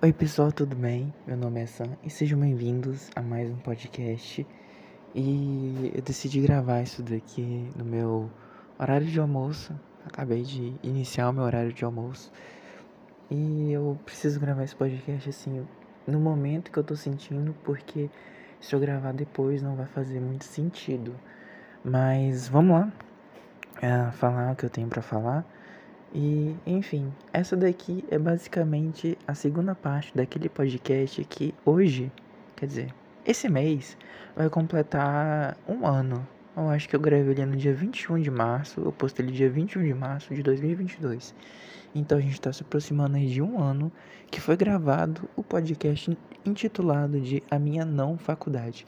Oi pessoal, tudo bem? Meu nome é Sam e sejam bem-vindos a mais um podcast. E eu decidi gravar isso daqui no meu horário de almoço. Acabei de iniciar o meu horário de almoço. E eu preciso gravar esse podcast assim no momento que eu tô sentindo, porque se eu gravar depois não vai fazer muito sentido. Mas vamos lá, é, falar o que eu tenho para falar. E, enfim, essa daqui é basicamente a segunda parte daquele podcast que hoje, quer dizer, esse mês vai completar um ano. Eu acho que eu gravei ele no dia 21 de março, eu postei ele dia 21 de março de 2022. Então a gente está se aproximando aí de um ano que foi gravado o podcast intitulado de A Minha Não Faculdade.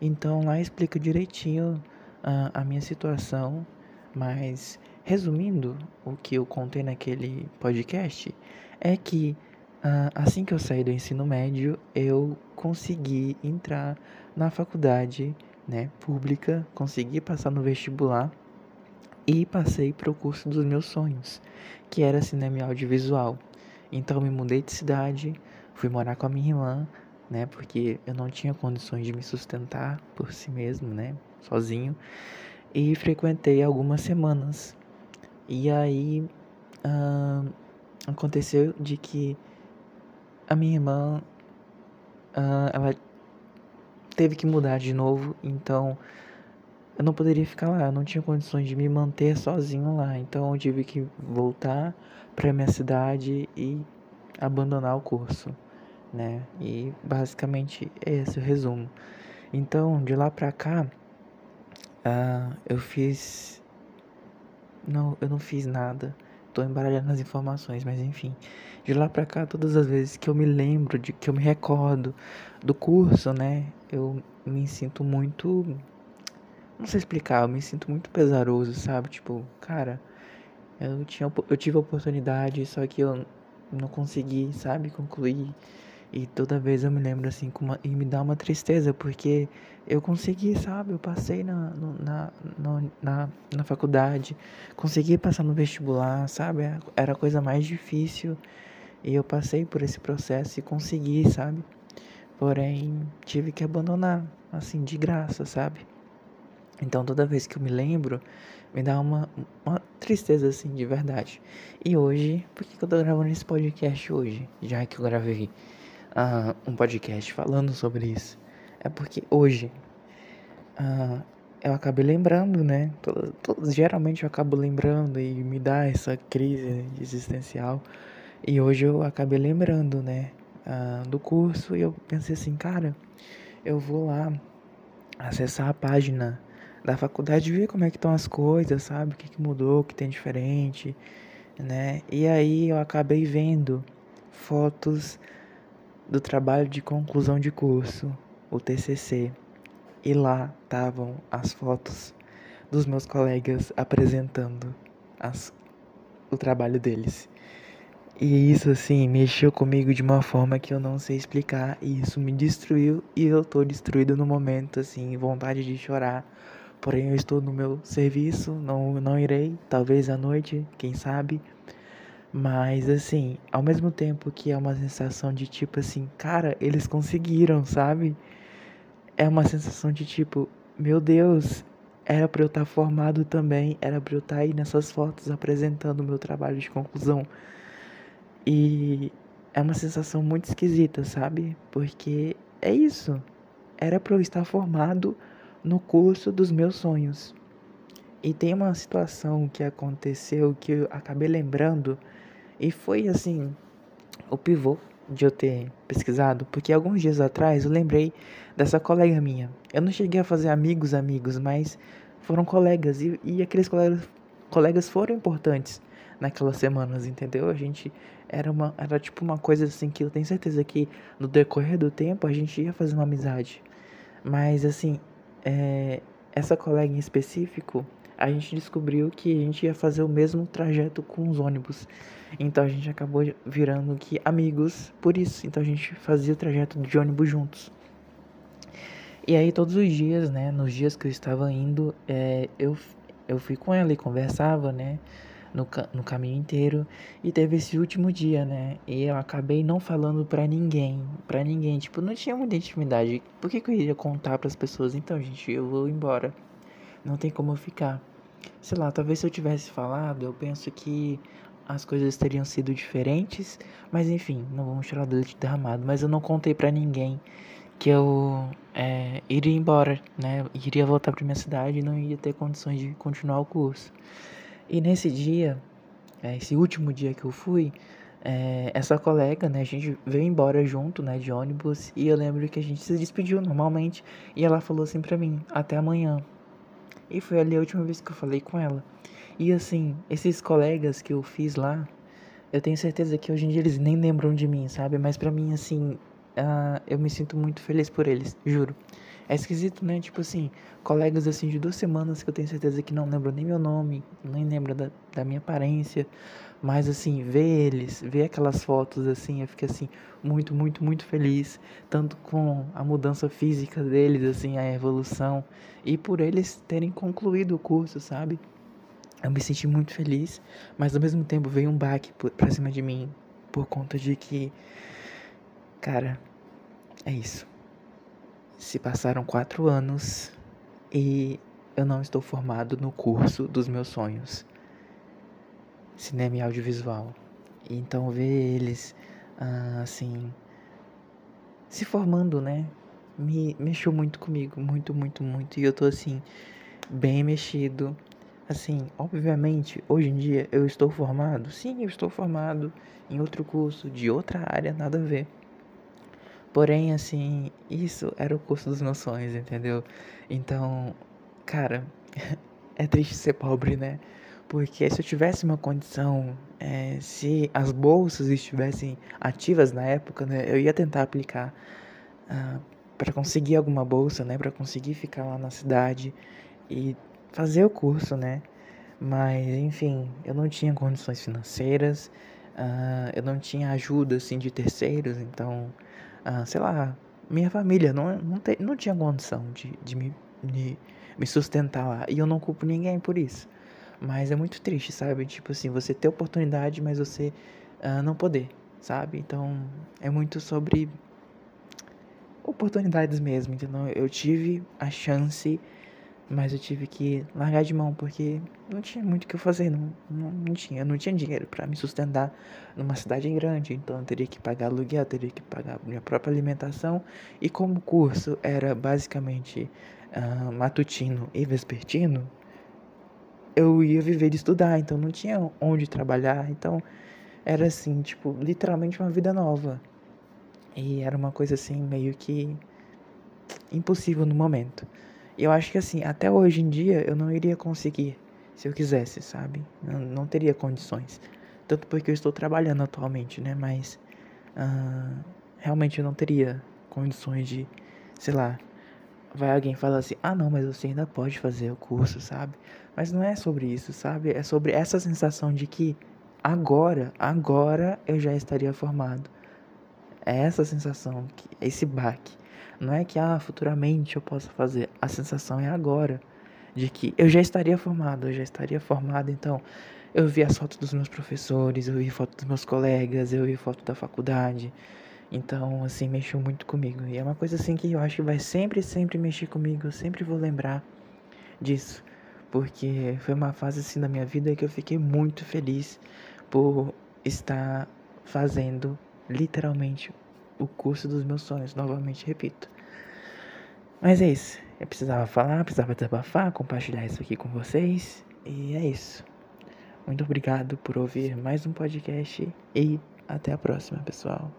Então lá explica direitinho uh, a minha situação, mas Resumindo, o que eu contei naquele podcast é que uh, assim que eu saí do ensino médio, eu consegui entrar na faculdade né, pública, consegui passar no vestibular e passei para o curso dos meus sonhos, que era cinema e audiovisual. Então me mudei de cidade, fui morar com a minha irmã, né, porque eu não tinha condições de me sustentar por si mesmo, né, sozinho, e frequentei algumas semanas e aí uh, aconteceu de que a minha irmã uh, ela teve que mudar de novo, então eu não poderia ficar lá, eu não tinha condições de me manter sozinho lá, então eu tive que voltar para minha cidade e abandonar o curso, né? E basicamente é esse o resumo. Então, de lá pra cá, uh, eu fiz não, eu não fiz nada. Tô embaralhando as informações, mas enfim. De lá pra cá, todas as vezes que eu me lembro, de que eu me recordo do curso, né? Eu me sinto muito. Não sei explicar, eu me sinto muito pesaroso, sabe? Tipo, cara, eu, tinha, eu tive a oportunidade, só que eu não consegui, sabe, concluir. E toda vez eu me lembro assim, com uma, e me dá uma tristeza, porque eu consegui, sabe? Eu passei na, na, na, na, na faculdade, consegui passar no vestibular, sabe? Era a coisa mais difícil. E eu passei por esse processo e consegui, sabe? Porém, tive que abandonar, assim, de graça, sabe? Então, toda vez que eu me lembro, me dá uma, uma tristeza, assim, de verdade. E hoje, por que, que eu tô gravando esse podcast hoje? Já que eu gravei uh, um podcast falando sobre isso. É porque hoje uh, eu acabei lembrando, né? Todo, todo, geralmente eu acabo lembrando e me dá essa crise existencial. E hoje eu acabei lembrando, né? Uh, do curso e eu pensei assim, cara, eu vou lá acessar a página da faculdade ver como é que estão as coisas, sabe? O que, que mudou, o que tem diferente, né? E aí eu acabei vendo fotos do trabalho de conclusão de curso, o TCC, e lá estavam as fotos dos meus colegas apresentando as, o trabalho deles. E isso assim mexeu comigo de uma forma que eu não sei explicar, e isso me destruiu e eu tô destruído no momento assim, vontade de chorar. Porém eu estou no meu serviço, não não irei, talvez à noite, quem sabe. Mas assim, ao mesmo tempo que é uma sensação de tipo assim, cara, eles conseguiram, sabe? É uma sensação de tipo, meu Deus, era para eu estar tá formado também, era para eu estar tá aí nessas fotos apresentando o meu trabalho de conclusão. E é uma sensação muito esquisita, sabe? Porque é isso. Era para eu estar formado no curso dos meus sonhos. E tem uma situação que aconteceu que eu acabei lembrando e foi assim o pivô de eu ter pesquisado, porque alguns dias atrás eu lembrei dessa colega minha. Eu não cheguei a fazer amigos, amigos, mas foram colegas e, e aqueles colegas, colegas foram importantes naquelas semanas, entendeu? A gente era uma era tipo uma coisa assim que eu tenho certeza que no decorrer do tempo a gente ia fazer uma amizade. Mas assim, é, essa colega em específico, a gente descobriu que a gente ia fazer o mesmo trajeto com os ônibus. Então a gente acabou virando que amigos por isso. Então a gente fazia o trajeto de ônibus juntos. E aí todos os dias, né, nos dias que eu estava indo, é, eu, eu fui com ela e conversava, né, no, no caminho inteiro. E teve esse último dia, né? E eu acabei não falando pra ninguém. Pra ninguém. Tipo, não tinha muita intimidade. Por que, que eu iria contar pras pessoas? Então, gente, eu vou embora. Não tem como eu ficar. Sei lá, talvez se eu tivesse falado, eu penso que as coisas teriam sido diferentes. Mas enfim, não vamos tirar do leite derramado. Mas eu não contei pra ninguém que eu é, iria embora, né? Iria voltar para minha cidade e não ia ter condições de continuar o curso. E nesse dia, é, esse último dia que eu fui, é, essa colega, né? A gente veio embora junto, né? De ônibus e eu lembro que a gente se despediu normalmente e ela falou assim para mim: até amanhã. E foi ali a última vez que eu falei com ela. E assim, esses colegas que eu fiz lá, eu tenho certeza que hoje em dia eles nem lembram de mim, sabe? Mas para mim, assim, uh, eu me sinto muito feliz por eles, juro. É esquisito, né? Tipo assim, colegas assim de duas semanas que eu tenho certeza que não lembram nem meu nome, nem lembram da, da minha aparência. Mas assim, ver eles, ver aquelas fotos assim, eu fiquei assim, muito, muito, muito feliz. Tanto com a mudança física deles, assim, a evolução. E por eles terem concluído o curso, sabe? Eu me senti muito feliz, mas ao mesmo tempo veio um baque pra cima de mim por conta de que Cara, é isso. Se passaram quatro anos e eu não estou formado no curso dos meus sonhos. Cinema e audiovisual. Então ver eles ah, assim se formando, né? Me mexeu muito comigo, muito, muito, muito. E eu tô assim, bem mexido. Assim, obviamente, hoje em dia eu estou formado. Sim, eu estou formado em outro curso, de outra área, nada a ver. Porém, assim, isso era o curso dos meus sonhos, entendeu? Então, cara, é triste ser pobre, né? Porque se eu tivesse uma condição, é, se as bolsas estivessem ativas na época, né, eu ia tentar aplicar uh, para conseguir alguma bolsa, né, para conseguir ficar lá na cidade e fazer o curso, né? Mas, enfim, eu não tinha condições financeiras, uh, eu não tinha ajuda, assim, de terceiros, então ah, sei lá, minha família não, não, te, não tinha condição de, de, me, de me sustentar lá. E eu não culpo ninguém por isso. Mas é muito triste, sabe? Tipo assim, você ter oportunidade, mas você uh, não poder, sabe? Então, é muito sobre oportunidades mesmo, entendeu? Eu tive a chance mas eu tive que largar de mão porque não tinha muito o que fazer, não, não, não tinha, eu não tinha dinheiro para me sustentar numa cidade grande, então eu teria que pagar aluguel, teria que pagar minha própria alimentação e como o curso era basicamente uh, matutino e vespertino, eu ia viver de estudar, então não tinha onde trabalhar, então era assim, tipo, literalmente uma vida nova. E era uma coisa assim meio que impossível no momento. Eu acho que assim, até hoje em dia eu não iria conseguir se eu quisesse, sabe? Não, não teria condições. Tanto porque eu estou trabalhando atualmente, né? Mas uh, realmente eu não teria condições de, sei lá, vai alguém falar assim: ah, não, mas você ainda pode fazer o curso, sabe? Mas não é sobre isso, sabe? É sobre essa sensação de que agora, agora eu já estaria formado. É essa sensação, esse baque. Não é que ah, futuramente eu possa fazer. A sensação é agora de que eu já estaria formado, eu já estaria formado, então eu vi as fotos dos meus professores, eu vi foto dos meus colegas, eu vi foto da faculdade. Então, assim, mexeu muito comigo. E é uma coisa assim que eu acho que vai sempre, sempre mexer comigo. Eu sempre vou lembrar disso. Porque foi uma fase assim da minha vida que eu fiquei muito feliz por estar fazendo literalmente o curso dos meus sonhos, novamente repito. Mas é isso. Eu precisava falar, precisava desabafar, compartilhar isso aqui com vocês. E é isso. Muito obrigado por ouvir mais um podcast e até a próxima, pessoal.